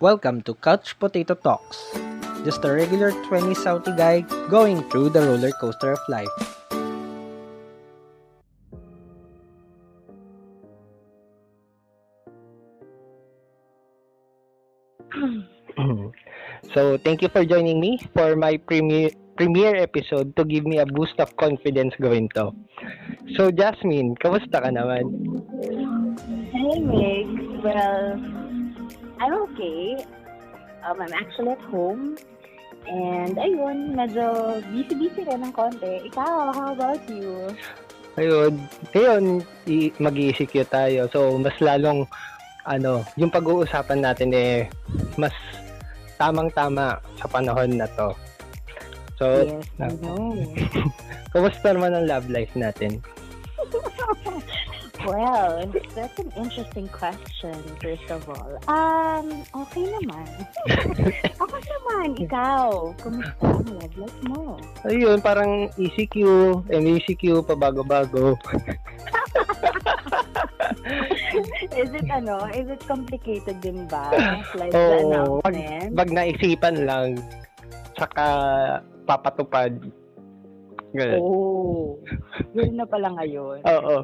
Welcome to Couch Potato Talks. Just a regular 20 Saudi guy going through the roller coaster of life. so, thank you for joining me for my premiere premiere episode to give me a boost of confidence gawin to. So, Jasmine, kamusta ka naman? Hey, Mig. Well, I'm okay. Um, I'm actually at home. And ayun, medyo busy-busy rin ng konti. Ikaw, how about you? Ayun, ayun, mag-ECQ tayo. So, mas lalong, ano, yung pag-uusapan natin eh, mas tamang-tama sa panahon na to. So, yes, I know. kumusta naman ang love life natin? Well, that's an interesting question, first of all. Um, okay naman. okay naman. Ikaw, kumusta ang love life mo? Ayun, parang ECQ, MECQ, pabago-bago. is it ano? Is it complicated din ba? Like Oo, the pag, announcement? pag naisipan lang, saka papatupad. Ganun. Oh, yun na pala ngayon. Oo.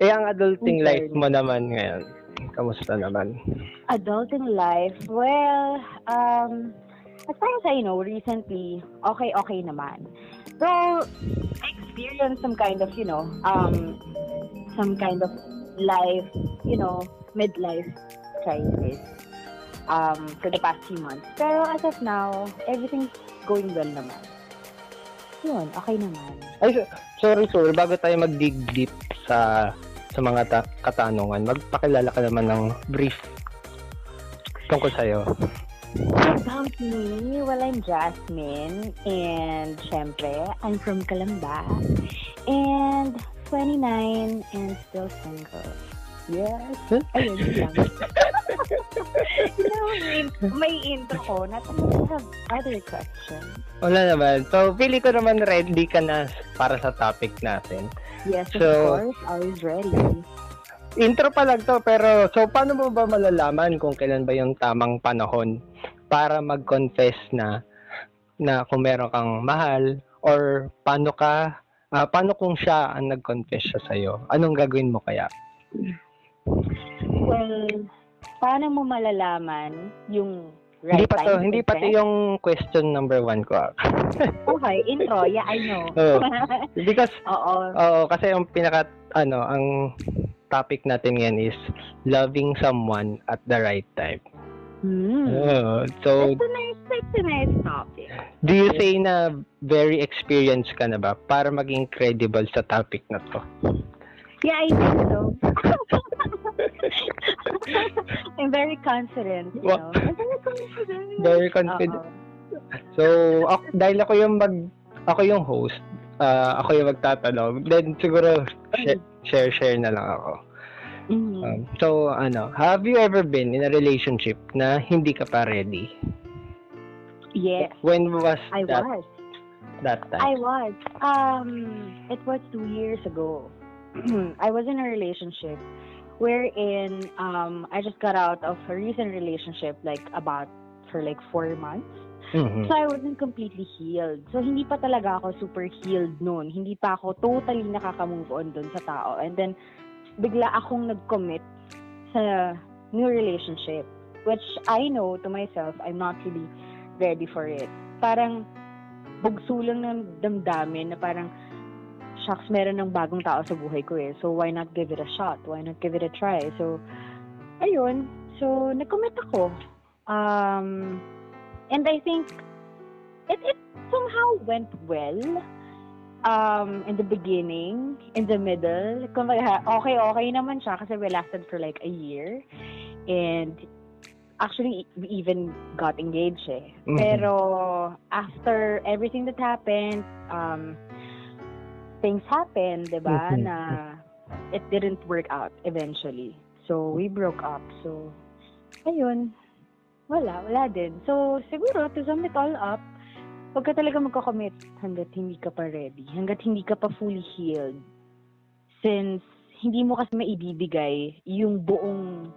Eh, ang adulting Okay. life mo naman ngayon, kamusta naman? Adulting life, well, um, as far as I know, recently, okay, okay naman. So, I experienced some kind of, you know, um, some kind of life, you know, midlife crisis um, for the past few months. Pero as of now, everything's going well naman. Yun, okay naman. Ay, so- sorry, sorry. Bago tayo mag-dig deep sa sa mga ta- katanungan, magpakilala ka naman ng brief tungkol sa'yo. About me, well, I'm Jasmine, and syempre, I'm from Calamba, and 29, and still single. Yes. Huh? Ayun, yun lang. you know, may, intro ko, I have other questions. Wala naman. So, pili ko naman ready ka na para sa topic natin. Yes, of So- course, always ready. Intro pa lang to, pero so paano mo ba malalaman kung kailan ba yung tamang panahon para mag-confess na na kung meron kang mahal or paano ka ah, paano kung siya ang nag-confess siya sa'yo? Anong gagawin mo kaya? Well, paano mo malalaman yung hindi right pa time to, hindi pa to yung question number one ko. ah. Okay, intro, yeah, I know. Oo. Because Oo. Oo, kasi ang pinaka ano, ang topic natin ngayon is loving someone at the right time. Hmm. Oo. so, That's a nice, that's a nice topic. do you say na very experienced ka na ba para maging credible sa topic na to? Yeah, I think so. I'm very confident, you know. I'm very confident. So, ako, dahil ako yung mag ako yung host, ah, ako yung magtatanong, then siguro share, share share na lang ako. Mhm. Um, so, ano, have you ever been in a relationship na hindi ka pa ready? yes, When was I that was. that time? I was. Um, it was two years ago. I was in a relationship wherein um I just got out of a recent relationship like about for like four months. Mhm. So I wasn't completely healed. So hindi pa talaga ako super healed noon. Hindi pa ako totally nakaka-move on dun sa tao. And then bigla akong nag-commit sa new relationship which I know to myself I'm not really ready for it. Parang bugso lang ng damdamin na parang shucks, meron ng bagong tao sa buhay ko eh. So, why not give it a shot? Why not give it a try? So, ayun. So, nag-commit ako. Um, and I think it, it somehow went well. Um, in the beginning, in the middle, kumbaga, okay, okay naman siya kasi we lasted for like a year. And actually, we even got engaged eh. Mhm. Pero after everything that happened, um, things happened, di ba? Mhm. Na it didn't work out eventually. So, we broke up. So, ayun. Wala, wala din. So, siguro, to sum it all up, huwag ka talaga magkakommit hanggat hindi ka pa ready. Hanggat hindi ka pa fully healed. Since hindi mo kasi maibibigay yung buong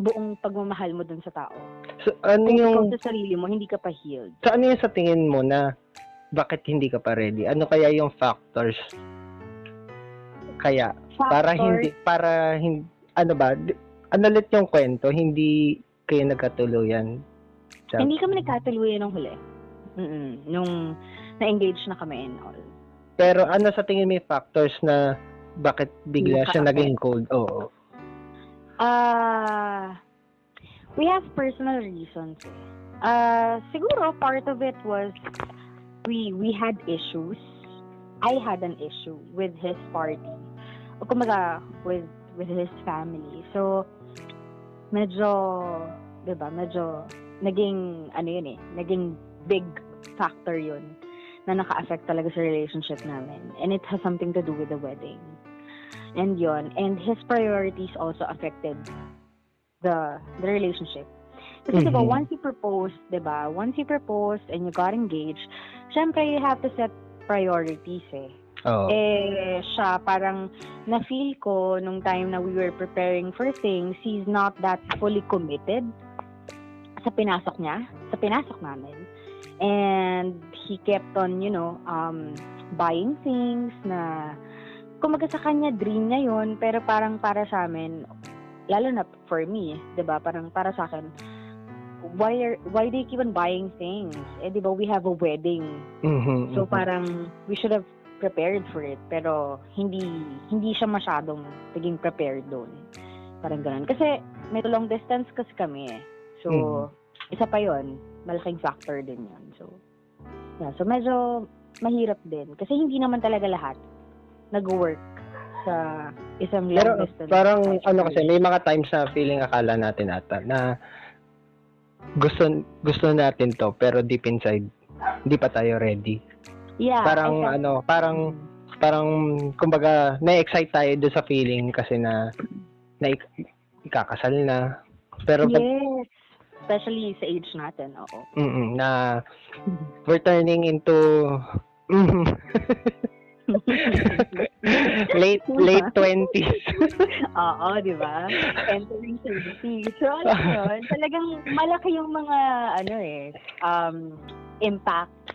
buong pagmamahal mo dun sa tao. So, ano Kung yung, ikaw sa sarili mo, hindi ka pa healed. so ano yung sa tingin mo na bakit hindi ka pa ready? Ano kaya yung factors? Kaya, para Factor, hindi, para hindi, ano ba, ano ulit yung kwento, hindi kayo nagkatuluyan. Sa- Hindi kami nagkatuluyan nung huli. Mm Nung na-engage na kami and all. Pero ano sa tingin mo yung factors na bakit bigla siya naging cold? Oo. Ah, we have personal reasons. eh. Ah, siguro part of it was we we had issues. I had an issue with his party. O kumaga, with with his family. So medyo 'di ba, medyo naging ano yun eh, naging big factor yun na naka-affect talaga sa relationship namin. And it has something to do with the wedding. And yon and his priorities also affected the the relationship. Kasi diba, Mhm. once you proposed, diba, once you proposed and you got engaged, syempre you have to set priorities eh. Oo. Eh, siya parang na-feel ko nung time na we were preparing for things, he's not that fully committed sa pinasok niya, sa pinasok namin. And he kept on, you know, um, buying things na kumaga sa kanya, dream niya yun, pero parang para sa amin, lalo na for me, 'di ba parang para sa akin, why are, why do you keep on buying things? Eh, 'di ba we have a wedding. Mhm, So mhm. parang we should have prepared for it pero hindi hindi siya masyadong naging prepared doon. Parang ganun. Kasi may long distance kasi kami eh. So Mhm. isa pa 'yon, malaking factor din 'yon. So yeah, so medyo mahirap din kasi hindi naman talaga lahat nag-work sa isang long Pero distance. parang ano kasi may mga times na feeling akala natin ata na gusto gusto natin to pero deep inside hindi pa tayo ready. yeah, Parang felt- ano, parang parang kumbaga na-excite tayo doon sa feeling kasi na na ik- ikakasal na. Pero yes, especially sa age natin, oo. mm, na we're turning into late late 20s. Oo, di ba? Entering 30. So, yun, talagang malaki yung mga, ano eh, um, impact.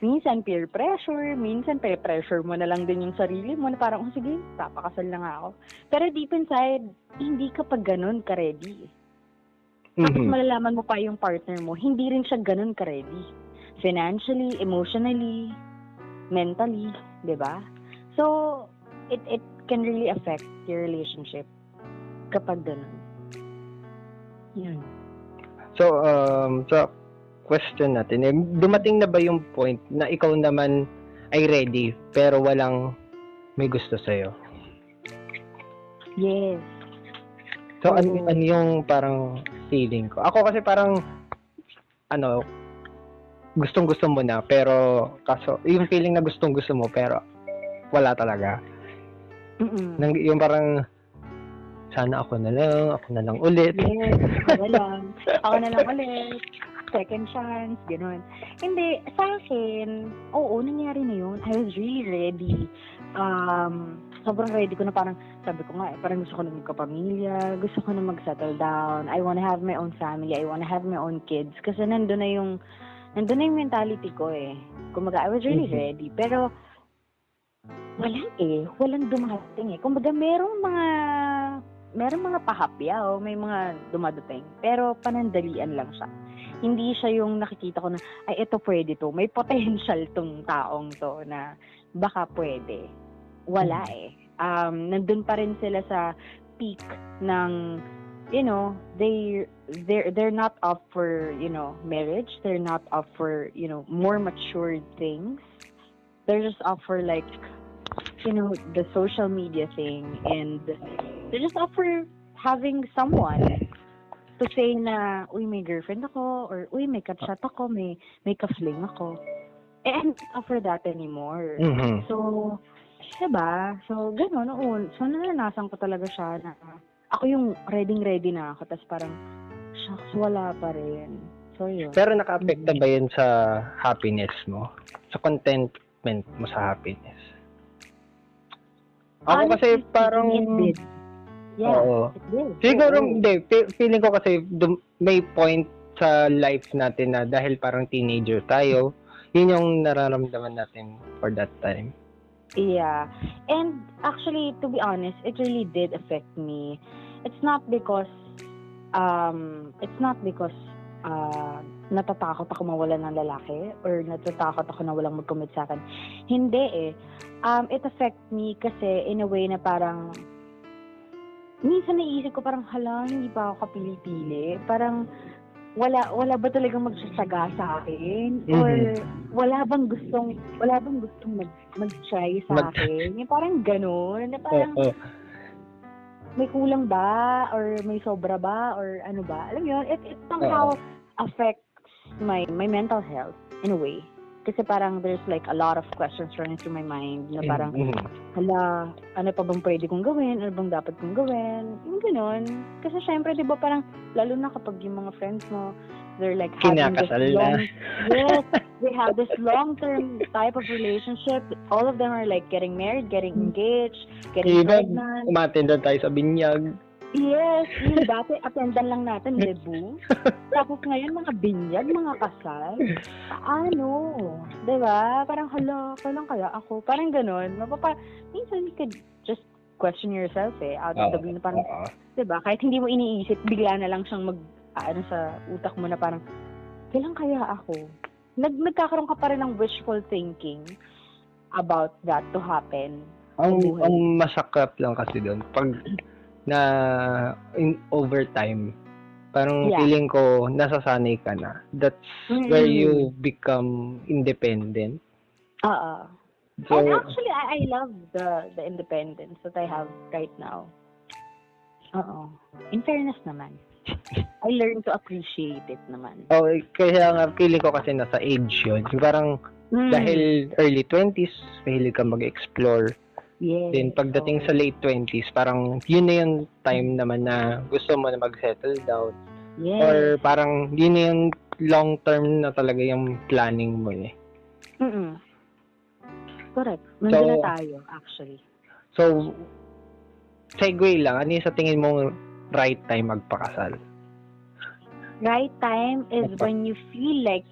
Minsan peer pressure, minsan peer pressure mo na lang din yung sarili mo na parang, oh, sige, papakasal na nga ako. Pero deep inside, hindi ka pa ganun ka-ready. Tapos Mhm. malalaman mo pa yung partner mo, hindi rin siya ganun ka-ready. Financially, emotionally, mentally, di ba? So, it it can really affect your relationship kapag ganun. Yun. So, um, so, question natin, eh, dumating na ba yung point na ikaw naman ay ready pero walang may gusto sa'yo? Yes. So, ano, ano yung parang feeling ko? Ako kasi parang, ano, gustong gusto mo na, pero, kaso, yung feeling na gustong gusto mo, pero, wala talaga. Mm-mm. Nang, yung parang, sana ako na lang, ako na lang ulit. Yes, ako na lang. Ako na lang ulit. Second chance, ganun. Hindi, sa akin, oo, nangyari na yun. I was really ready. Um, sobrang ready ko na parang, sabi ko nga eh, parang gusto ko na magkapamilya, gusto ko na mag-settle down, I wanna have my own family, I wanna have my own kids. Kasi nandun na yung, nandun na yung mentality ko eh. Kumaga, I was really Mhm. ready. Pero, wala eh. Walang dumating eh. Kumbaga, merong mga merong mga pahapyaw, may mga dumadating. Pero panandalian lang siya. Hindi siya yung nakikita ko na, ay, ito pwede to. May potential tong taong to na baka pwede. Wala eh. Um, nandun pa rin sila sa peak ng, you know, they they're they're not up for, you know, marriage. They're not up for, you know, more matured things. They're just up for like, you know, the social media thing and they're just up for having someone to say na, uy, may girlfriend ako, or uy, may kachat ako, may, may ka-fling ako. Eh, I'm not up for that anymore. Mhm. So, diba? So, gano'n, noon. So, naranasan ko talaga siya na ako yung ready-ready na ako. Tapos parang, shucks, wala pa rin. So, yun. Pero naka-apekta ba yun sa happiness mo? Sa contentment mo sa happiness? Ako kasi parang, it. Yeah, Oo. it did. Siguro, hindi. Fe- Feeling ko kasi may point sa life natin na dahil parang teenager tayo, yun yung nararamdaman natin for that time. Yeah. And actually, to be honest, it really did affect me. It's not because, um, it's not because, uh, natatakot ako mawala ng lalaki or natatakot ako na walang mag-commit sa akin. Hindi eh. Um, it affect me kasi in a way na parang, minsan naiisip ko parang, hala, hindi pa ako kapili-pili. Parang, wala wala ba talagang magsasaga sa akin? Or Mhm. wala bang gustong wala bang gustong mag mag-try sa Mag- akin? Yung parang gano'n na parang Oo. may kulang ba? Or may sobra ba? Or ano ba? Alam mo yun it it somehow affects my my mental health in a way kasi parang there's like a lot of questions running through my mind na parang Mhm. hala, ano pa bang pwede kong gawin? Ano bang dapat kong gawin? Yung ganun. Kasi syempre, di ba parang, lalo na kapag yung mga friends mo, they're like having this Kinakasal na. long, yes, they have this long-term type of relationship. All of them are like getting married, getting engaged, getting Even, pregnant. umatin doon tayo sa binyag. Yes, yung dati, attendan lang natin, debut. Tapos ngayon, mga binyag, mga kasal. Paano? Ba? Parang, hala, kailan kaya ako? Parang ganun. Mapapa, minsan you could just question yourself eh. Out of the blue na parang, Oo. di ba? Kahit hindi mo iniisip, bigla na lang siyang mag, ano sa utak mo na parang, kailan kaya ako? Nag, nagkakaroon ka pa rin ng wishful thinking about that to happen. Ang, ang masakap lang kasi doon, pag na in overtime, parang Yeah. feeling ko nasasanay ka na. That's where Mm. you become independent. Oo. So, and actually, I, I love the the independence that I have right now. Oo. In fairness naman. I learned to appreciate it naman. oh, kaya nga feeling ko kasi nasa age yun. Parang Mm. dahil early 20s, mahilig ka mag-explore. Yes. Then pagdating sa late 20s, parang yun na yung time naman na gusto mo na mag-settle down. yes. Or parang yun na yung long term na talaga yung planning mo eh. Mm-mm. Correct. Nandun So- na tayo, actually. So, segue lang, ano yung sa tingin mo right time magpakasal? Right time is Opo. when you feel like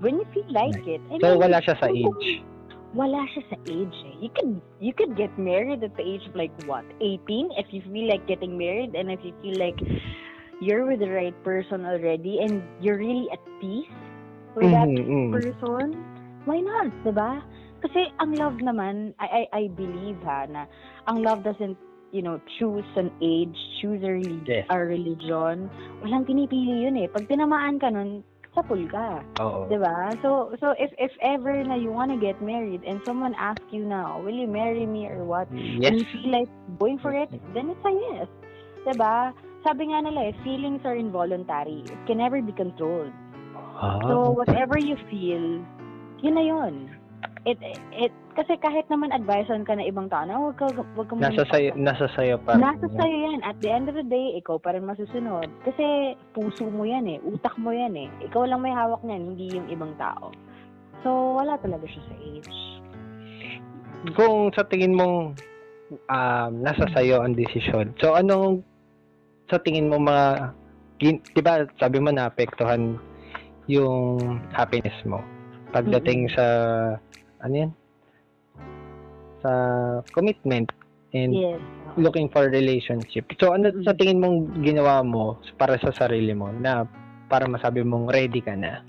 when you feel like it. I So, mean, wala siya sa age. Wala siya sa age eh. You could you could get married at the age of like what? 18 if you feel like getting married and if you feel like you're with the right person already and you're really at peace with that Mhm, mhm. person, why not, 'di ba? Kasi ang love naman, I I, I believe ha na ang love doesn't you know, choose an age, choose a, relig- Yes. a religion. Walang pinipili yun eh. Pag tinamaan ka nun, sapul ka. Oo. 'di ba? So so if if ever na you wanna get married and someone asks you now, will you marry me or what? Yes. And you feel like going for it, then it's a yes. 'Di ba? Sabi nga nila eh, feelings are involuntary. It can never be controlled. Ah, So whatever you feel, yun na yun. It, it, kasi kahit naman advisean ka na ibang tao, na huwag ka, huwag ka nasa sayo, magpakasal." nasa sayo pa rin. Nasa sa'yo yan. At the end of the day, ikaw pa rin masusunod. Kasi puso mo yan eh. Utak mo yan eh. Ikaw lang may hawak niyan, hindi yung ibang tao. So, wala talaga siya sa age. Kung sa tingin mo um, nasa sayo ang desisyon. So, anong sa tingin mo mga 'di ba sabi mo naapektuhan yung happiness mo pagdating sa ano yan? Sa commitment and Yes. looking for relationship. So ano Mm. sa tingin mong ginawa mo para sa sarili mo na para masabi mong ready ka na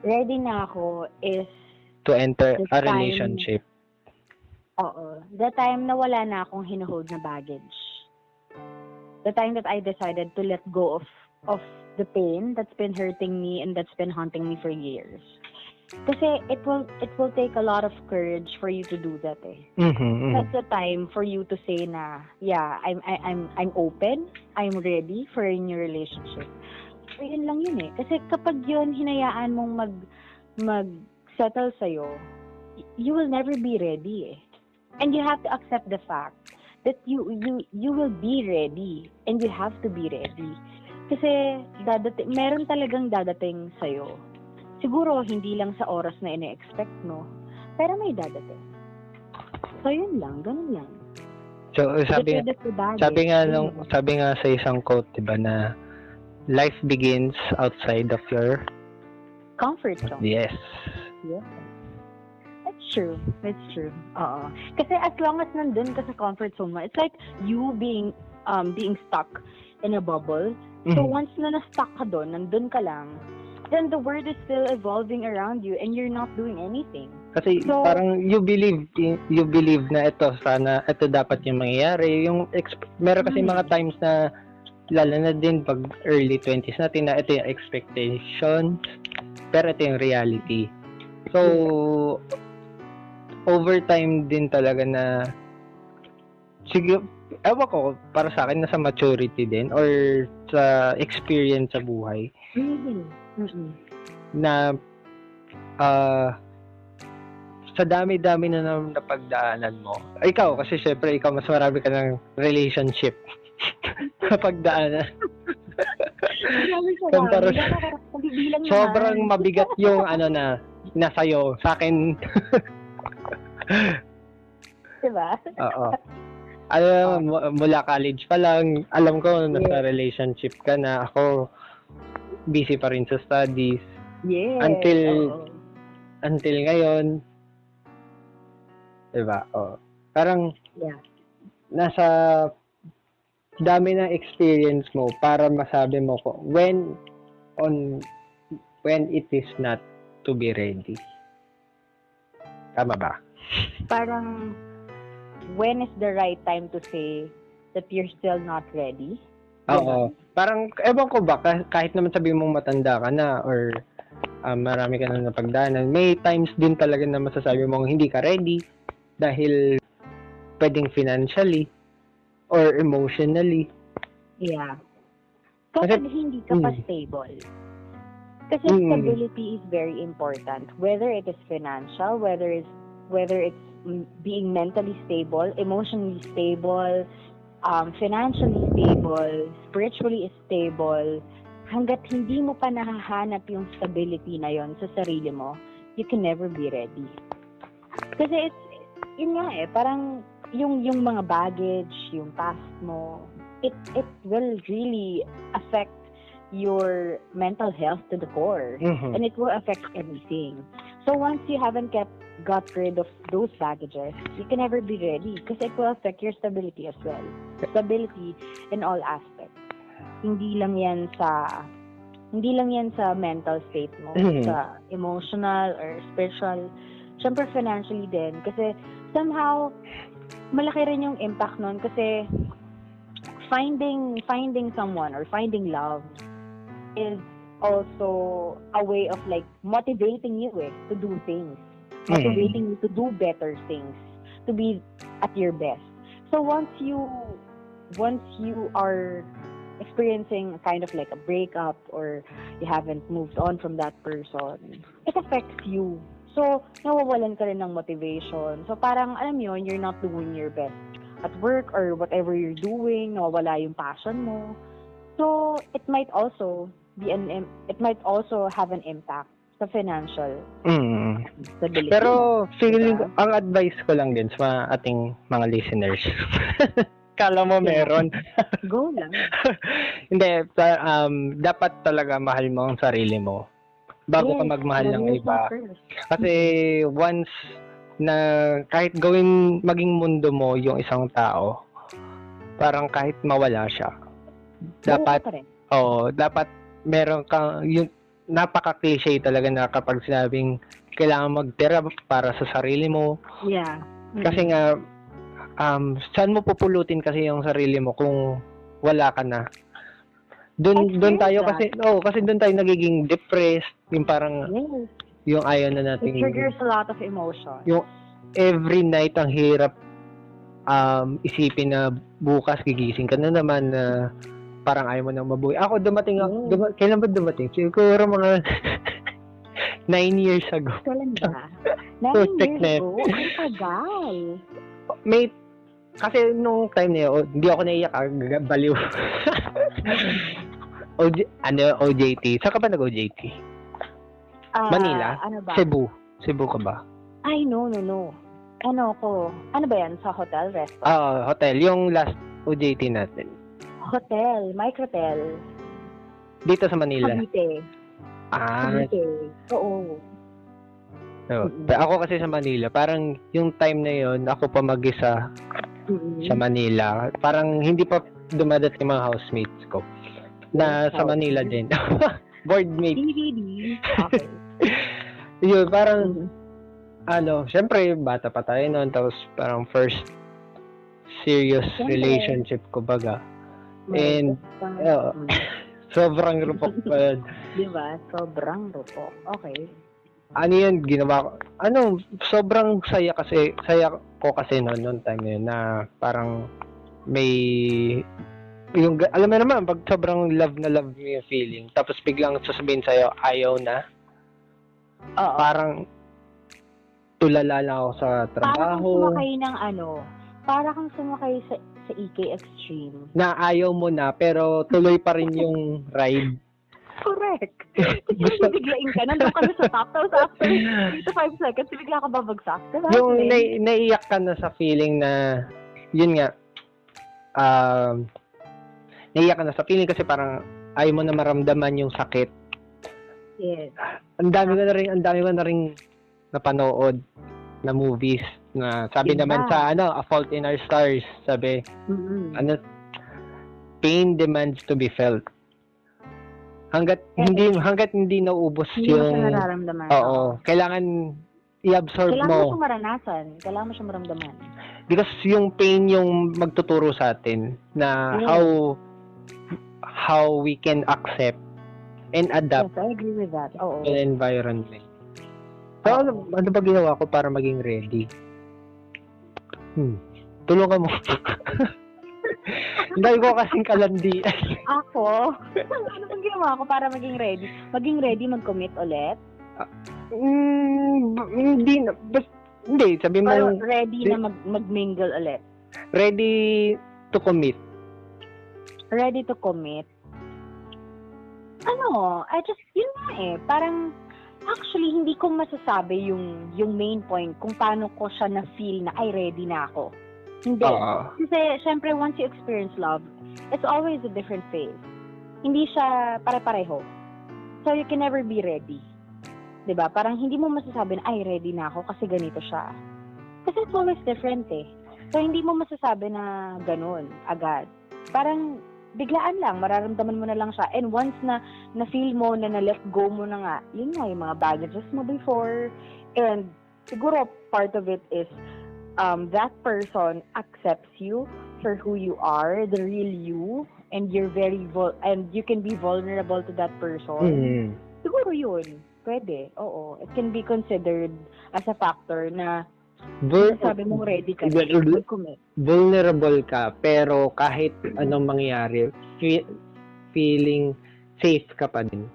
Ready na ako is, to enter a time- relationship? oo, the time na wala na akong hinuhold na baggage. The time that I decided to let go of of the pain that's been hurting me and that's been haunting me for years. Kasi it will it will take a lot of courage for you to do that eh. Mhm. mhm. That's the time for you to say na, yeah, I'm I, I'm I'm open, I'm ready for a new relationship. So yun lang yun eh. Kasi kapag yun hinayaan mong mag mag settle sa y- you will never be ready eh. And you have to accept the fact that you you you will be ready and you have to be ready. Kasi dadating, meron talagang dadating sa'yo. Siguro hindi lang sa oras na ine-expect mo, pero may dadating. So, yun lang. Ganun lang. So, sabi, sabi nga Mm. nung, sabi nga sa isang quote, 'di ba, na life begins outside of your Comfort zone. yes. Yeah. That's true. That's true. Oo. Kasi as long as nandun ka sa comfort zone mo, it's like you being um being stuck in a bubble. So Mhm. once na na-stuck ka doon, nandun ka lang, then the world is still evolving around you and you're not doing anything. Kasi So- parang you believe you believe na ito sana ito dapat yung mangyayari. Yung exp- meron kasi mga times na lalo na din pag early 20s natin na ito yung expectations pero ito yung reality. So over time din talaga na sige ewan ko para sa akin nasa maturity din or sa experience sa buhay Really? Mm-mm. na ah sa dami-dami na na napagdaanan mo. Ikaw, kasi syempre, ikaw mas marami ka ng relationship na pagdaanan. Kumpara- naman. Sobrang mabigat yung ano na nasayo. Sa akin, Diba? oo. Alam, mo, mula college pa lang, alam ko nasa relationship ka na. Ako, busy pa rin sa studies. Yeah. Until- oo. Until ngayon, diba? Oh. Parang, Yeah. nasa dami ng experience mo para masabi mo ko when on when it is not to be ready. Tama ba? Parang, when is the right time to say that you're still not ready? Oo. Parang, ewan ko ba, kah- kahit naman sabi mong matanda ka na or ah, marami ka na napagdaanan, may times din talaga na masasabi mong hindi ka ready dahil pwedeng financially or emotionally. Yeah. Kapag hindi ka pa Mm. stable. Kasi Mm. stability is very important. Whether it is financial, whether it's whether it's being mentally stable, emotionally stable, um, financially stable, spiritually stable, hanggat hindi mo pa nahahanap yung stability na yon sa sarili mo, you can never be ready. Kasi it's, yun nga eh, parang yung, yung mga baggage, yung past mo, it, it will really affect your mental health to the core. Mhm. And it will affect everything. So once you haven't kept got rid of those baggages, you can never be ready because it will affect your stability as well. Stability in all aspects. Hindi lang yan sa hindi lang yan sa mental state mo, Mhm. sa emotional or spiritual. Siyempre financially din kasi somehow malaki rin yung impact nun kasi finding finding someone or finding love is also a way of like motivating you eh, to do things motivating you to do better things, to be at your best. So once you once you are experiencing kind of like a breakup or you haven't moved on from that person, it affects you. So, nawawalan ka rin ng motivation. So, parang, alam yun, you're not doing your best at work or whatever you're doing, nawawala yung passion mo. So, it might also be an, it might also have an impact sa financial Mm. stability. Pero feeling Diba? ang advice ko lang din sa mga ating mga listeners. Kala mo meron. Go lang. Hindi, um, dapat talaga mahal mo ang sarili mo bago ka Yes, magmahal ng iba. Kasi once na kahit gawin maging mundo mo yung isang tao, parang kahit mawala siya, dapat ka. Oo, dapat meron kang yung napaka-cliche talaga na kapag sinabing kailangan magtira para sa sarili mo. Yeah. Mm. Kasi nga, um, saan mo pupulutin kasi yung sarili mo kung wala ka na? Doon doon tayo that. kasi oh, kasi doon tayo nagiging depressed, yung parang Yes. yung ayaw na It nating triggers a lot of emotion. Yung- every night ang hirap um, isipin na bukas gigising ka na naman na parang ayaw mo nang mabuhay. Ako dumating, ako- Mm. duma- kailan ba dumating? Siguro mga nine years ago. Kailan ba? So, Nine check years ago? Ang tagal. May, kasi nung time na yun, oh, hindi ako naiyak, ah, baliw. OJ, ano, OJT. Saan ka ba nag-OJT? Ah, Manila? Ano ba? Cebu. Cebu ka ba? Ay, no, no, no. ano ko, ano ba yan? Sa hotel, restaurant? Ah, hotel. Yung last OJT natin. Hotel, microtel, Dito sa Manila. Cavite. Ah, Cavite. Oo. so, Mm-mm. ako kasi sa Manila, parang yung time na yon ako pa mag-isa Mm-mm. sa Manila. Parang hindi pa dumadating yung mga housemates ko. Na sa Manila din. Boardmate. DVD. Okay. Yun, parang Mhm. ano, syempre, bata pa tayo noon, tapos parang first serious Syempre. relationship ko baga. And, oo. Sobrang rupok pa yun. Di ba? Sobrang rupok. Okay. Ano yun, ginawa ko, ano, sobrang saya kasi, saya ko kasi noon, noon time na yun, na parang may, yung, alam mo naman, pag sobrang love na love mo yung feeling, tapos biglang sasabihin sa'yo, ayaw na, Oo. parang tulala lang ako sa trabaho, sumakay ng ano, para kang sumakay sa, sa EK Extreme. na ayaw mo na, pero tuloy pa rin yung ride. Correct. Kasi biglain ka, nandun ka na sa top, tapos after 3 to 5 seconds, bigla ka babagsak. Diba? yung na- naiiyak ka na sa feeling na yun nga um naiiyak ka na sa feeling kasi parang ayaw mo na maramdaman yung sakit Yes. ang dami ko na rin ang dami ko na rin napanood na movies na sabi Iba. naman sa ano A Fault in Our Stars sabi Mm-mm. ano pain demands to be felt hanggat Eh, hindi hanggat hindi nauubos Hindi yung nararamdaman. oo kailangan i-absorb Kailangan mo mo siyang maranasan. Kailangan mo siyang maramdaman. because yung pain yung magtuturo sa atin na Yes. how how we can accept and adapt Yes, I agree with that. Oo. to the environment. So, ano, ano ba ginawa ko para maging ready? Hmm. Tulungan mo. Dami ko kasing kalandi. Ako, ano bang ginawa ko para maging ready? Maging ready mag-commit ulit? mm, b- hindi na. Bas, hindi, sabi mo Or ready Di- na mag- mag-mingle ulit? ready to commit. Ready to commit? Ano, I just, yun nga eh, parang, actually, hindi ko masasabi yung, yung main point kung paano ko siya na-feel na, ay, ready na ako. Hindi. Oo. Kasi, syempre, once you experience love, it's always a different phase. Hindi siya pare-pareho. So, you can never be ready. 'Di ba Parang hindi mo masasabi na, ay, ready na ako kasi ganito siya. Kasi it's always different eh. So, hindi mo masasabi na ganun agad. Parang, biglaan lang, mararamdaman mo na lang siya. And once na na-feel mo na na-let go mo na nga, yun nga, yung mga baggages mo before. And siguro part of it is um, that person accepts you for who you are, the real you, and you're very vul- and you can be vulnerable to that person. Mm. Siguro yun. Pwede. Oo. It can be considered as a factor na Vul- sabi mong ready ka Vul- vulnerable ka, pero kahit anong mangyari, fe- feeling safe ka pa din.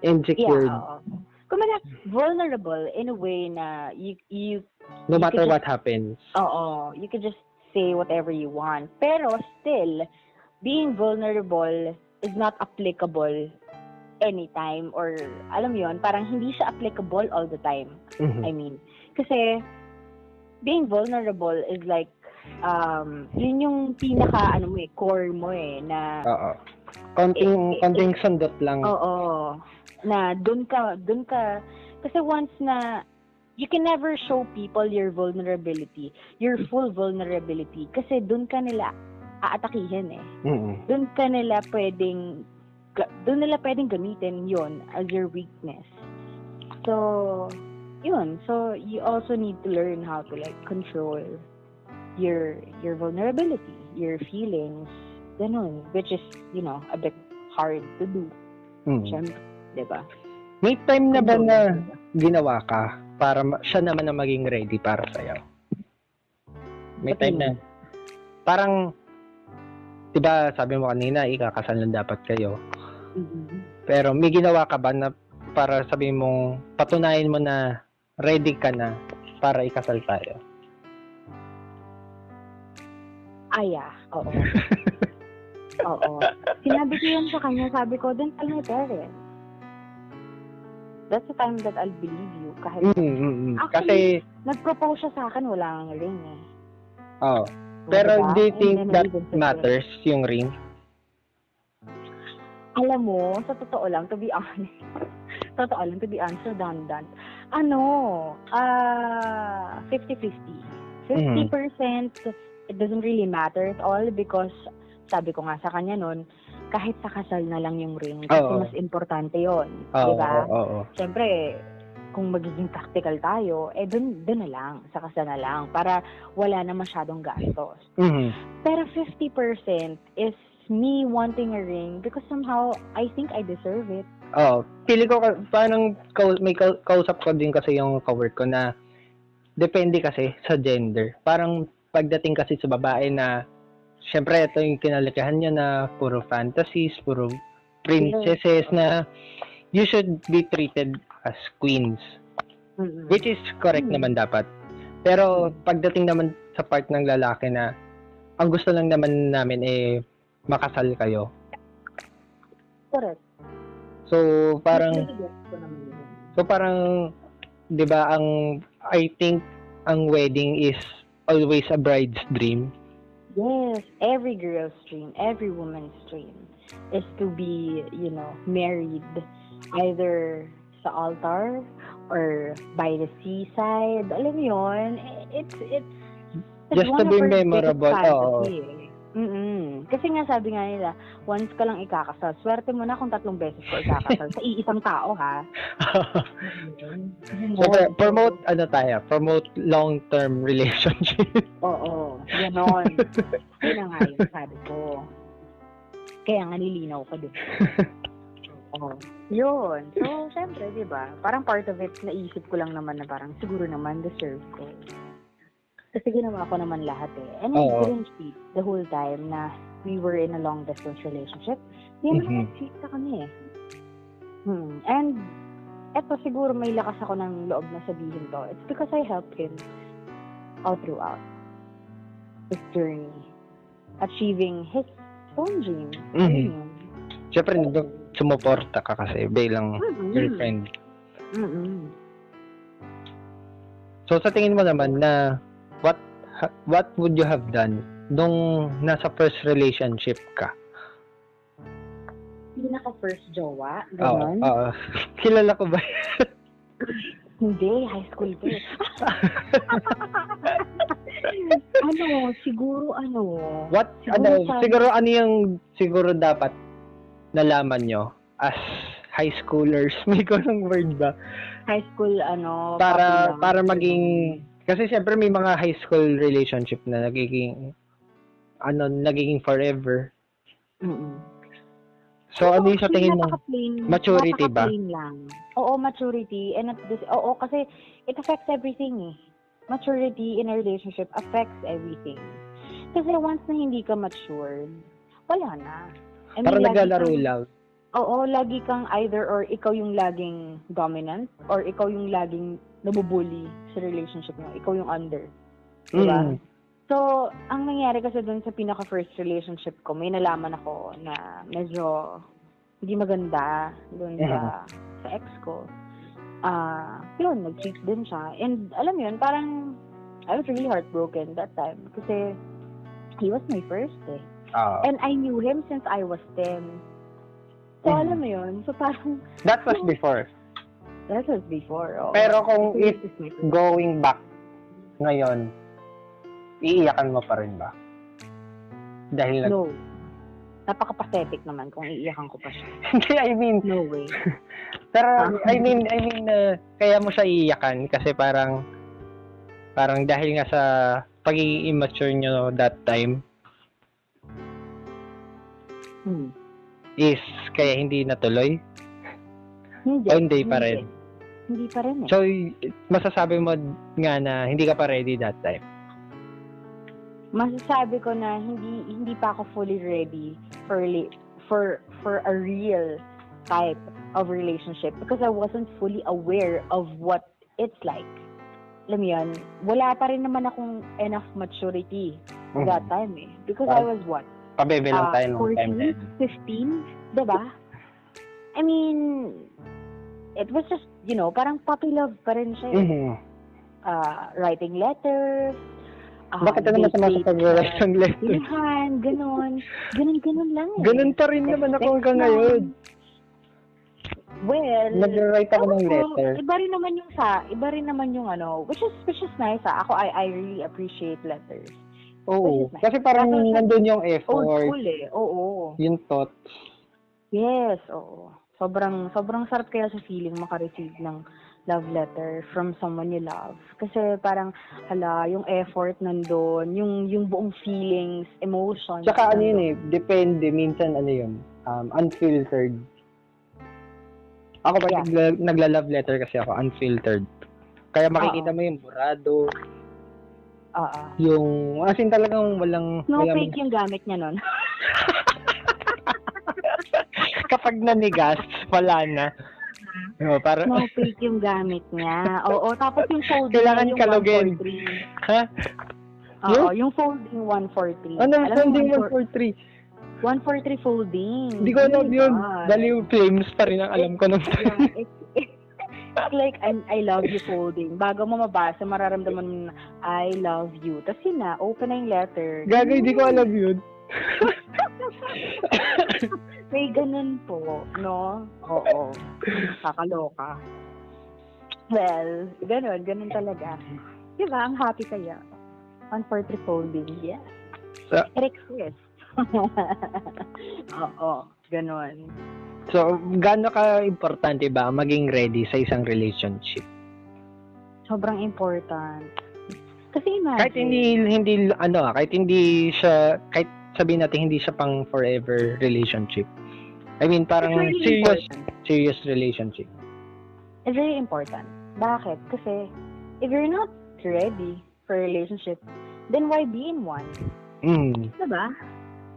And secured, Yeah, oo. Kumbaga, vulnerable in a way na you, you, no you matter could what happens. oo, you can just say whatever you want. Pero still, being vulnerable is not applicable anytime or alam yun, parang hindi siya applicable all the time. Mhm. I mean, kasi being vulnerable is like um yun yung pinaka ano mo eh, core mo eh na Oo. Konting, Eh, eh, konting sundot lang. Oo. Na doon ka, doon ka, kasi once na, you can never show people your vulnerability, your full vulnerability, kasi doon ka nila aatakihin eh. Mhm. Doon ka nila pwedeng, doon nila pwedeng gamitin yon as your weakness. So, yun. So, you also need to learn how to like control your your vulnerability, your feelings, ganun, which is, you know, a bit hard to do. Mhm. Siyempre, di ba? May time na ba na ginawa ka para ma- siya naman na maging ready para sa'yo? May Sa time na, parang, di ba sabi mo kanina, ikakasal na dapat kayo. Mhm. Pero may ginawa ka ba na para sabi mong patunayan mo na ready ka na para ikasal tayo? Ay, ah, oo. oo. Sinabi ko yan sa kanya, sabi ko, don't tell my parents. That's the time that I'll believe you. Kahit Mm, mm, mm. Kasi, Actually, nag-propose siya sa akin, wala kang ring eh. oh. Pero Diba? do you And think then I that matters, yung ring? Alam mo, sa totoo lang, to be honest, totoo lang, to be honest, redundant. Ano, ah, 50-50. 50%, it doesn't really matter at all because sabi ko nga sa kanya nun, kahit sa kasal na lang yung ring, kasi Oo. mas importante yon Oo, di ba? oo, oo. Siyempre, kung magiging practical tayo, eh dun, dun na lang, sa kasal na lang, para wala na masyadong gastos. Mhm. Pero 50% is me wanting a ring because somehow I think I deserve it. Oo. Pili ko, parang may kau- kausap ko din kasi yung cowork ko na depende kasi sa gender. Parang pagdating kasi sa babae na syempre ito yung kinalikihan niya na puro fantasies, puro princesses na you should be treated as queens. Which is correct Mm. naman dapat. Pero pagdating naman sa part ng lalaki na ang gusto lang naman namin eh makasal kayo. Correct. So parang. So parang 'di ba ang I think ang wedding is always a bride's dream. Yes, every girl's dream, every woman's dream is to be, you know, married either sa altar or by the seaside. Alam mo yun, it's, it's, it's Just to be memorable, fantasy eh. Mm-mm. Kasi nga sabi nga nila, once ka lang ikakasal, swerte mo na kung tatlong beses ka ikakasal sa iisang tao ha. so pr- promote ano tayo, promote long-term relationship. Oo, ganon. Yun na nga yung sabi ko. Kaya nga nilinaw ko din. Oo. Yun. So, syempre, di ba? Parang part of it, naisip ko lang naman na parang siguro naman deserve ko. Kasi ginawa ko naman lahat eh. And I Oo. didn't cheat the whole time na we were in a long distance relationship. Hindi naman Mhm. nag-cheat sa kami eh. Hmm. And, eto siguro may lakas ako ng loob na sabihin to. It's because I helped him all throughout his journey. Achieving his own dream. Mhm. Ayun. Syempre nandun sumuporta ka kasi bilang Mhm. girlfriend. Mhm. So sa tingin mo naman na what ha- what would you have done nung nasa first relationship ka? Pinaka first jowa, Oo, ganon. oo. Kilala ko ba? Hindi, high school ko eh. ano, siguro ano, What Siguro ano sa- siguro ano yung siguro dapat nalaman nyo as high schoolers may ganung word ba high school ano, para para maging kasi syempre may mga high school relationship na nagiging ano nagiging forever Mm-mm. so ano yung sa tingin mo Maturity ba? lang. Oo, maturity. And at this, oo, kasi it affects everything eh. Maturity in a relationship affects everything. Kasi once na hindi ka matured, wala na. I mean, para lagi naglalaro kang- lang Oo, lagi kang either or ikaw yung laging dominant or ikaw yung laging nabubully sa relationship mo. Ikaw yung under. Diba? Mm. So, ang nangyari kasi dun sa pinaka-first relationship ko, may nalaman ako na medyo hindi maganda dun sa, sa ex ko. Ah, yun, nag-cheat din siya. And alam mo yun, parang I was really heartbroken that time kasi he was my first eh. Ah. And I knew him since I was 10. So, Mhm. alam mo yun, so parang that was before that was before. oo. Pero kung first going back ngayon iiyakan mo pa rin ba dahil nag- No. Napaka-pathetic naman kung iiyakan ko pa siya. hindi I mean No way. Pero Ah. I mean, I mean uh, kaya mo siya iiyakan kasi parang parang dahil nga sa pagiging immature nyo that time Hmm. is kaya hindi natuloy. Hindi. O hindi pa rin. Hindi pa rin eh. So masasabi mo nga na hindi ka pa ready that time. Masasabi ko na hindi hindi pa ako fully ready for for for a real type of relationship because I wasn't fully aware of what it's like. Alam mo yun, wala pa rin naman akong enough maturity that time eh. Because I was what? Pabebe lang Ah, tayo nung time 14, din. 15, diba? I mean, it was just, you know, parang puppy love pa rin siya. Mhm. Ah, writing letters, ah, Bakit ano masama sa date-date pag-write ng letter? Tinahan, ganon. Ganon, ganon lang eh. Ganun pa rin naman ako hanggang ngayon. Well, Nag-write ako ng letter. Iba rin naman yung sa, iba rin naman yung ano, which is which is nice ah. Ako I I really appreciate letters. Oo. Nice. Kasi parang Tapos, nandun yung Old effort, school eh. Oo. yung thoughts. Yes, oo. Sobrang sobrang sarap kaya sa feeling maka-receive ng love letter from someone you love. Kasi parang hala, yung effort nandun, yung yung buong feelings, emotions. Tsaka ano yun eh, depende. Minsan ano yun, um, unfiltered. Ako pag Yeah. nagla- nagla-love letter kasi ako, unfiltered. Kaya makikita mo yung burado, Oo. yung, as in talagang walang, No walang fake yung gamit niya nun. kapag nanigas, wala na. No, para, no fake yung gamit niya. Oo, tapos yung folding Kailangan yung kalugin. 143. ha? Oo, yung folding 143. Ano, Alam mo, folding 143 143? 143 folding. Hindi ko alam yun. Dali flames pa rin ang alam ko nung Yeah, it's, it's like I, I love you folding. Bago mo mabasa, mararamdaman mo na I love you. Tapos yun na, open na yung letter. Gagay, di ko alam yun. May ganun po, no? Oo. Kakaloka. Well, ganun, ganun talaga. Di ba? Ang happy kaya. 143 folding, yes. Sa- It exists. Oo, ganun. So, gaano ka importante ba maging ready sa isang relationship? Sobrang important. Kasi imagine. Kahit hindi hindi ano, ah, kahit hindi siya kahit sabihin natin hindi siya pang forever relationship. I mean, parang really serious important. serious relationship. It's very important. Bakit? Kasi if you're not ready for a relationship, then why be in one? Mm. Diba?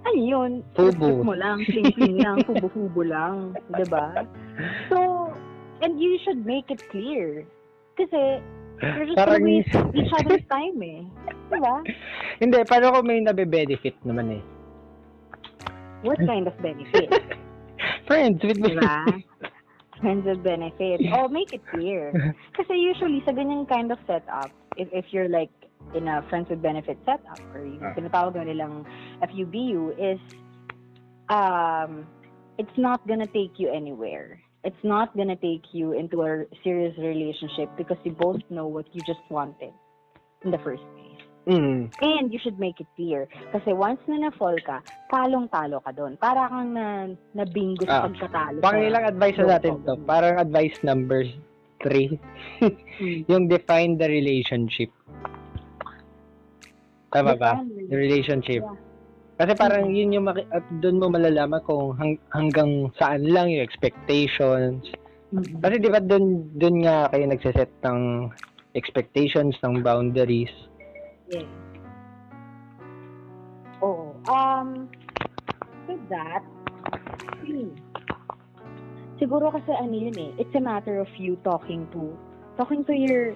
Ano yun? Fubo. Mo lang, fling-fling lang, fubo-fubo lang. Diba? So, and you should make it clear. Kasi, you're just Parang gonna waste each other's time eh. Diba? hindi, pero kung may nabe-benefit naman eh. What kind of benefit? Friends with Diba? Friends with benefits. Oh, make it clear. Kasi usually, sa ganyang kind of setup, if, if you're like in a friends with benefit setup, or yung Ah. tinatawag na nilang FUBU, is um, it's not gonna take you anywhere. It's not gonna take you into a serious relationship because you both know what you just wanted in the first place. Mm. And you should make it clear. Kasi once na na-fall ka, talong-talo ka doon. Para kang na, na-bingo sa Ah. pagkatalo. Pang sa- ilang advice na natin to? Parang advice number three. Hmm. yung define the relationship. Tama ba? Define The relationship. Yeah. Kasi parang yun yung maki- at doon mo malalaman kung hang- hanggang saan lang yung expectations. Mhm. Kasi di ba doon doon nga kayo nagse-set ng expectations, ng boundaries. Yeah. Oo. Um, with that, hmm, siguro kasi ano yun eh, it's a matter of you talking to, talking to your,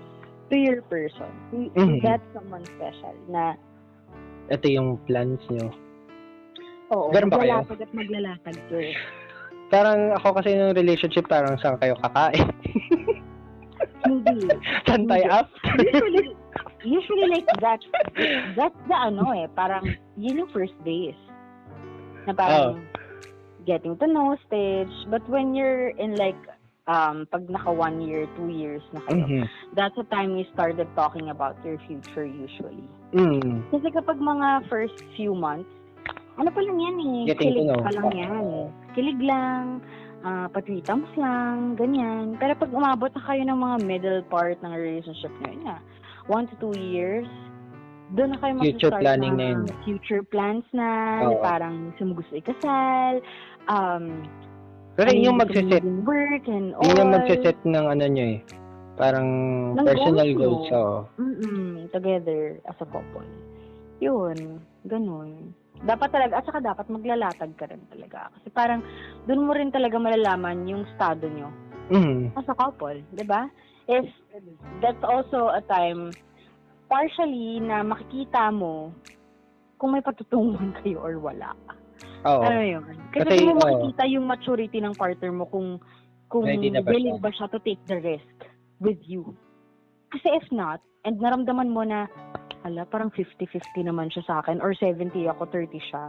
to your person. To, to Mhm. get someone special na, Ito yung plans nyo. Oo, Ganun ba kayo? maglalatag at maglalatag to eh. Parang ako kasi ng relationship, parang saan kayo kakain? Hindi. saan tayo after? usually, usually like that, that's the ano eh, parang yun yung first base. Na parang getting to know stage. But when you're in like, um, pag naka one year, two years na kayo, Mhm. that's the time you started talking about your future usually. Mm. Kasi kapag mga first few months, ano pa lang yan eh, Getting to kilig know. pa lang yan. Kilig lang, uh, patwitams lang, ganyan. Pero pag umabot na kayo ng mga middle part ng relationship nyo, yun nga, one to two years, doon na kayo Future mag-start planning ng na yun. Future plans na, na Oo. parang sumugusto ikasal, um, Pero yun yung magsiset. work and all. Yun yung magsiset ng ano nyo eh. Parang Ng personal goals goals. oo. Mm-mm, together as a couple. Yun, ganun. Dapat talaga, at saka dapat maglalatag ka rin talaga. Kasi parang, doon mo rin talaga malalaman yung estado nyo Mm. as a couple, di ba? If that's also a time, partially na makikita mo kung may patutunguhan kayo or wala. Oo. Ano yun? Kasi, Kasi, doon mo oo. makikita yung maturity ng partner mo kung kung ba willing ba siya to take the risk with you. Kasi if not, and naramdaman mo na, hala, parang 50-50 naman siya sa akin, or 70 ako, 30 siya,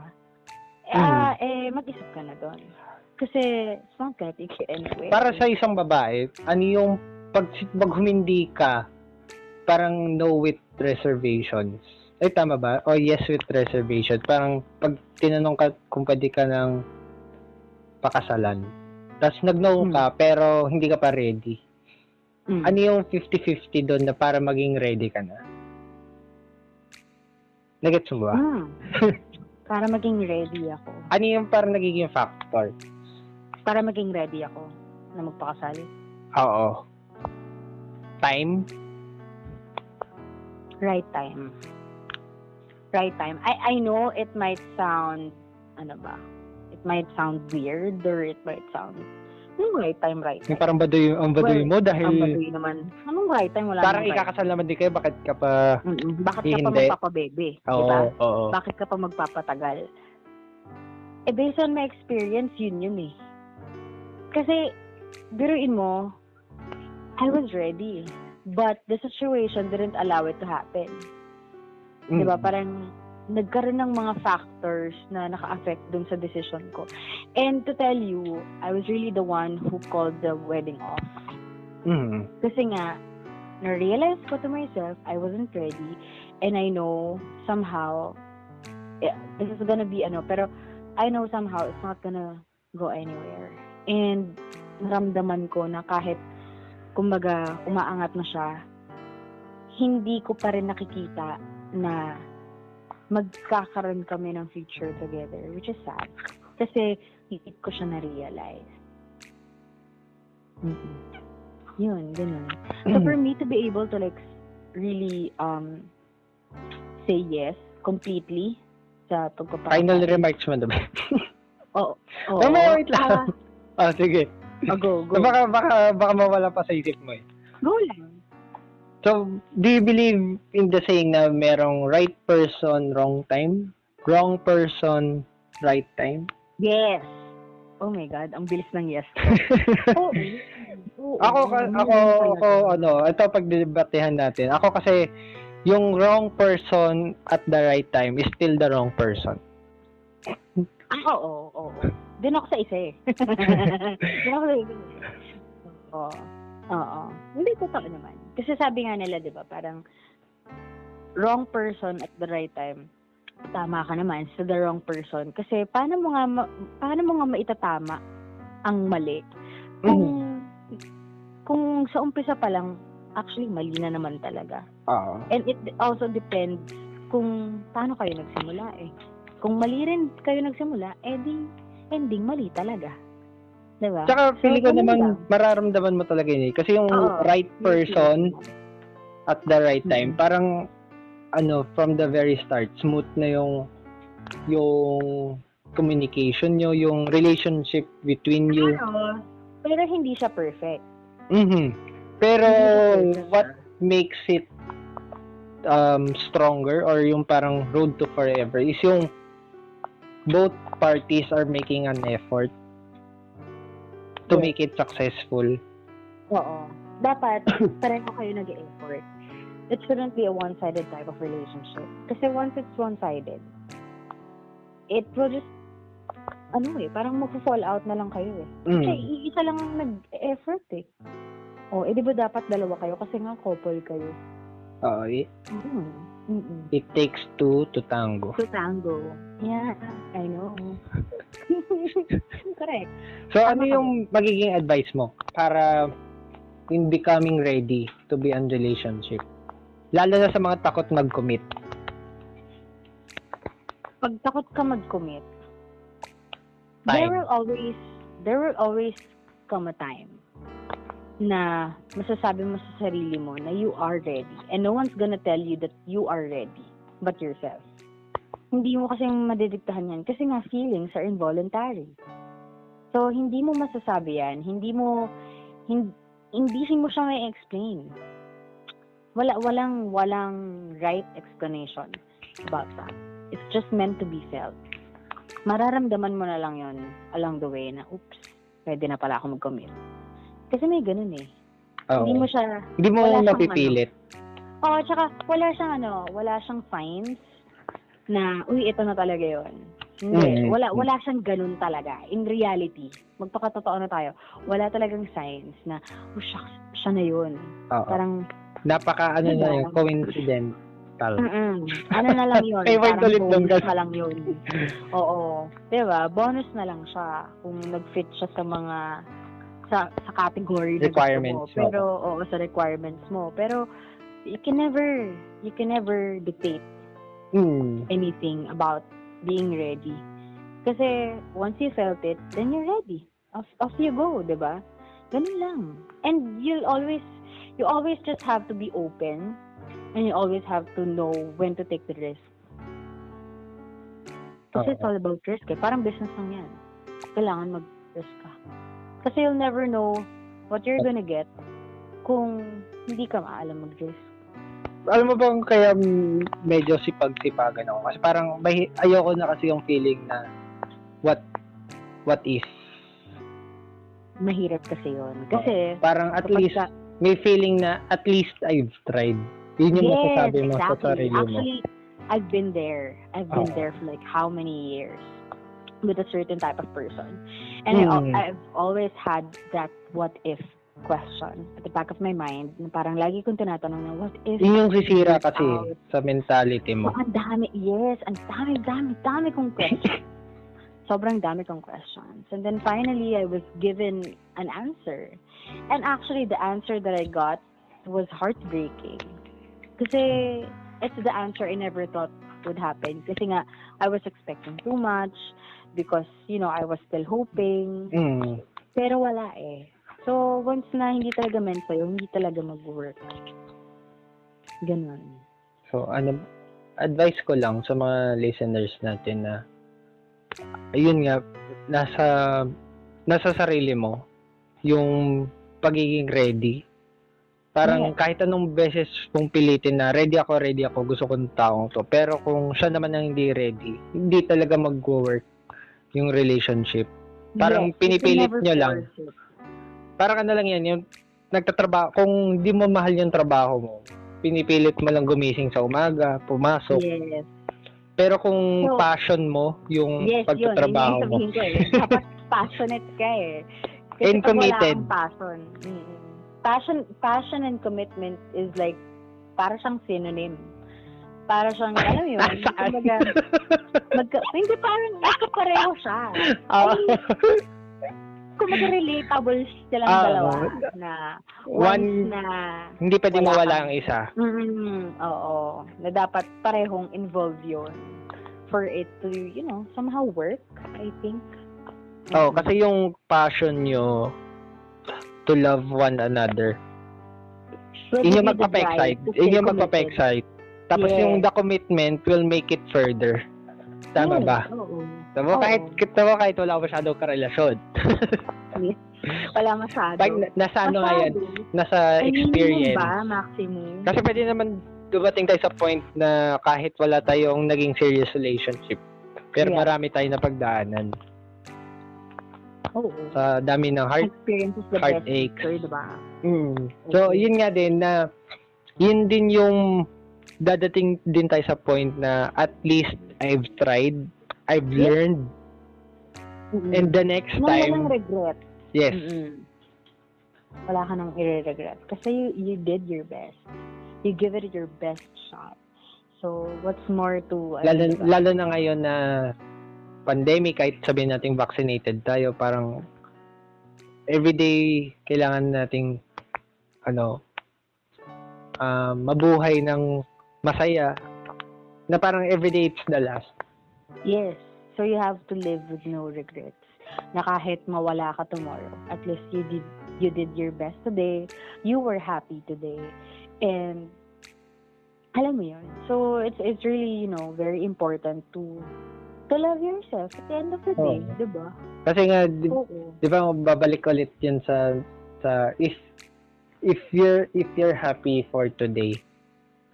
eh, ah, eh mag-isip ka na doon. Kasi, it's not gonna take you anywhere. Para sa isang babae, ano yung pag, pag humindi ka, parang no with reservations. Ay, tama ba? O yes with reservations. Parang pag tinanong ka kung pwede ka ng pakasalan, tapos nag-no Hmm. ka, pero hindi ka pa ready. Mm. Ano yung 50-50 doon na para maging ready ka na? Nagets mo ba? Hmm. Para maging ready ako. Ano yung parang nagiging factor? Para maging ready ako na magpakasal. Oo. Time? Right time. Right time. I I know it might sound ano ba? It might sound weird or it might sound Anong right time, right Yung time? parang baduy, ang baduy mo dahil Ang baduy naman. Anong right time? Wala parang namang right ikakasal naman din kayo, bakit ka pa... Mm-mm. Bakit ka pa magpapabebe? Oo, Diba? oo. Bakit ka pa magpapatagal? Eh, based on my experience, yun yun eh. Kasi, biruin mo, I was ready. But the situation didn't allow it to happen. Mm. Di ba? Parang nagkaroon ng mga factors na naka-affect dun sa decision ko. And to tell you, I was really the one who called the wedding off. Mm. Kasi nga, na-realize ko to myself, I wasn't ready. And I know somehow, yeah, this is gonna be ano, pero I know somehow it's not gonna go anywhere. And naramdaman ko na kahit, kumbaga, umaangat na siya, hindi ko pa rin nakikita na magkakaroon kami ng future together, which is sad. Kasi, hindi ko siya na-realize. Mm-mm. Yun, ganun. So for me to be able to like really um say yes completely sa pagpapakasal. Final remarks mo diba? Oo. Oo. Tama, wait lang. Ah, sige. Ah, ah, go, go. Baka, baka, baka mawala pa sa isip mo eh. Go lang. So, do you believe in the saying na merong right person, wrong time? Wrong person, right time? Yes. Oh my God, ang bilis ng yes. Oo. ako, ako, ako, ano, ito pagdebatehan natin. Ako kasi, yung wrong person at the right time is still the wrong person. Ah, oo, oo. Doon ako sa isa eh. Doon ako sa isa. Oo. Oo. Hindi totoo naman. Kasi sabi nga nila, di ba, parang wrong person at the right time. Tama ka naman sa the wrong person. Kasi paano mo nga, ma- paano mo nga maitatama ang mali? Kung, kung sa umpisa pa lang, actually, mali na naman talaga. Oo. And it also depends kung paano kayo nagsimula eh. Kung mali rin kayo nagsimula, eh di ending mali talaga. Diba? Tsaka, feeling ko ganun naman, lang. mararamdaman mo talaga yun eh. Kasi yung Oo. right person at the right time, Mhm. parang, ano, from the very start, smooth na yung, yung communication nyo, yung relationship between you. Pero, pero hindi siya perfect. Mhm. Pero, perfect. what makes it um, stronger or yung parang road to forever is yung both parties are making an effort to make it successful. Oo. Dapat, pareho kayo nag-effort. It shouldn't be a one-sided type of relationship. Kasi once it's one-sided, it will just, ano eh, parang mag-fall out na lang kayo eh. Kasi Mm. isa lang ang nag-effort eh. O, eh di ba dapat dalawa kayo? Kasi nga couple kayo. Oo, it, Mm. Mm-mm. it takes two to tango. To tango. Yeah, I know. Correct. So, Tama ano yung magiging advice mo para in becoming ready to be in relationship? Lalo na sa mga takot mag-commit. Pag takot ka mag-commit, Time. there will always, there will always come a time na masasabi mo sa sarili mo na you are ready. And no one's gonna tell you that you are ready but yourself. Hindi mo kasi madidiktahan yan kasi nga feelings are involuntary. So, hindi mo masasabi yan. Hindi mo, hindi, hindi mo siya may explain. Wala, walang, walang right explanation about that. It's just meant to be felt. Mararamdaman mo na lang yon along the way na, oops, pwede na pala ako mag-commit. Kasi may ganun eh. Oo. Hindi mo siya, Hindi mo siyang mapipilit. Oo, tsaka wala siyang ano, wala siyang signs na, uy, ito na talaga yon. Hindi, Mm. wala, wala siyang ganun talaga. In reality, magpakatotoo na tayo, wala talagang signs na, oh, shucks, siya na yun. Oo. Parang, Napaka ano Diba? na yun, coincidental. mm ano na lang yun. Parang ulit doon, guys. na lang yun. Oo. Diba? Bonus na lang siya kung nag-fit siya sa mga sa sa category Requirements, mo. Pero oo, sa requirements mo. Pero you can never you can never dictate Hmm. anything about being ready. Kasi once you felt it, then you're ready. Off, off you go, di ba? Ganun lang. And you'll always, you always just have to be open and you always have to know when to take the risk. Kasi it's all about risk eh. Parang business lang yan. Kailangan mag-risk ka. Kasi you'll never know what you're gonna get kung hindi ka maalam mag-risk. Alam mo bang kaya medyo sipag-sipagan ako? Kasi parang may, ayoko na kasi yung feeling na what what is. Mahirap kasi yun. Kasi, Parang at least ka- may feeling na at least I've tried. Yun yung masasabi mo sa sarili mo. Actually, I've been there. I've been Oo. there for like how many years with a certain type of person. And I, Mm. I've always had that what if question at the back of my mind. Na parang lagi kong tinatanong na what if Yun yung sisira kasi out? sa mentality mo. Oh, ang dami, yes, ang dami, dami, dami kong questions. Sobrang dami kong questions. And then finally, I was given an answer. And actually, the answer that I got was heartbreaking. Kasi it's the answer I never thought would happen. Kasi nga, I was expecting too much because, you know, I was still hoping. Mm. Pero wala eh. So, once na hindi talaga meant sa'yo, hindi talaga mag-work. Ganon. So, ano, advice ko lang sa mga listeners natin na, ayun nga, nasa, nasa sarili mo, yung pagiging ready. Parang Yes. kahit anong beses kung pilitin na, ready ako, ready ako, gusto ko ng taong to. Pero kung siya naman ang hindi ready, hindi talaga mag-work yung relationship. Parang Yes, pinipilit nyo lang. it. Parang ano lang yan, yung nagtatrabaho, kung di mo mahal yung trabaho mo, pinipilit mo lang gumising sa umaga, pumasok. Yes. Pero kung So, passion mo, yung Yes, yun. Yun pagtatrabaho yung mo, ko eh. Dapat passionate ka eh. Kasi And wala committed. passion, mm, passion, passion and commitment is like, para siyang synonym. Para siyang, alam mo yun, Saan? kumbaga, magka, hindi parang, magkapareho siya. Ah, Kumbaga relatable silang Ah, dalawa na one, na hindi pwedeng wala mawala ang isa. Mm, oo. Na dapat parehong involved yun for it to, you know, somehow work, I think. Oh, kasi yung passion nyo to love one another, the magpapa-excite. committed. magpapa-excite. Tapos Yes. yung the commitment will make it further. Tama Yes, ba? Oo. Tama Oo. kahit, tama kahit wala masyadong karelasyon. Wala masyado. Pag na- nasa ano nga yan, nasa experience. ba, maximum? Kasi pwede naman dumating tayo sa point na kahit wala tayong naging serious relationship, pero Yeah. marami tayong napagdaanan Oo. sa dami ng heart. Experience is the best heartaches. diba? Mm. So, Okay. yun nga din na yun din yung dadating din tayo sa point na at least I've tried, I've Yeah. learned, Mm-mm. and the next walang time, regret. yes, Mm-mm. Wala ka nang i-regret. Kasi you, you did your best. You give it your best shot. So, what's more to... ano, lalo, diba? lalo na ngayon na pandemic, kahit sabihin natin vaccinated tayo, parang everyday kailangan nating ano ah, mabuhay ng masaya na parang everyday it's the last. Yes. So, you have to live with no regrets. Na kahit mawala ka tomorrow, at least you did you did your best today. You were happy today. And alam mo yun. So, it's it's really, you know, very important to to love yourself at the end of the day, Oo. di ba? Kasi nga di, Oo. di ba babalik ulit 'yun sa sa if if you're if you're happy for today,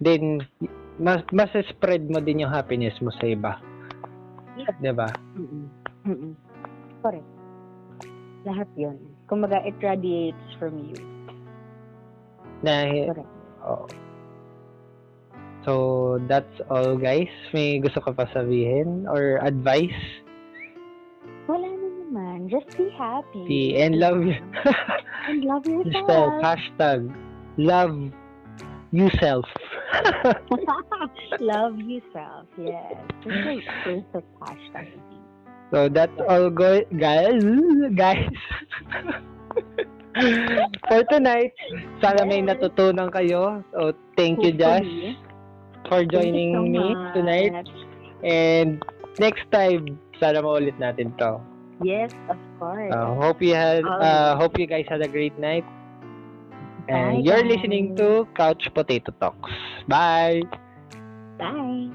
then mas mas spread mo din yung happiness mo sa iba. Yeah. 'Di ba? Mm-mm. Mm-mm. Correct. Lahat yun. Kumbaga, it radiates from you. Na, Correct. oh. So, that's all guys. May gusto ka pa sabihin or advice? Wala na naman. Just be happy. Be, and love you. And love Hashtag, yourself. hashtag, love yourself. love yourself. Yes. Perfect hashtag. so, that's all go- guys. Guys. For tonight, sana may natutunan kayo. So, thank you, Josh, for joining so me much. tonight. And next time, sana maulit natin to. Yes, of course. Uh, hope you had, uh, hope you guys had a great night. And Bye, you're guys. listening to Couch Potato Talks. Bye. Bye.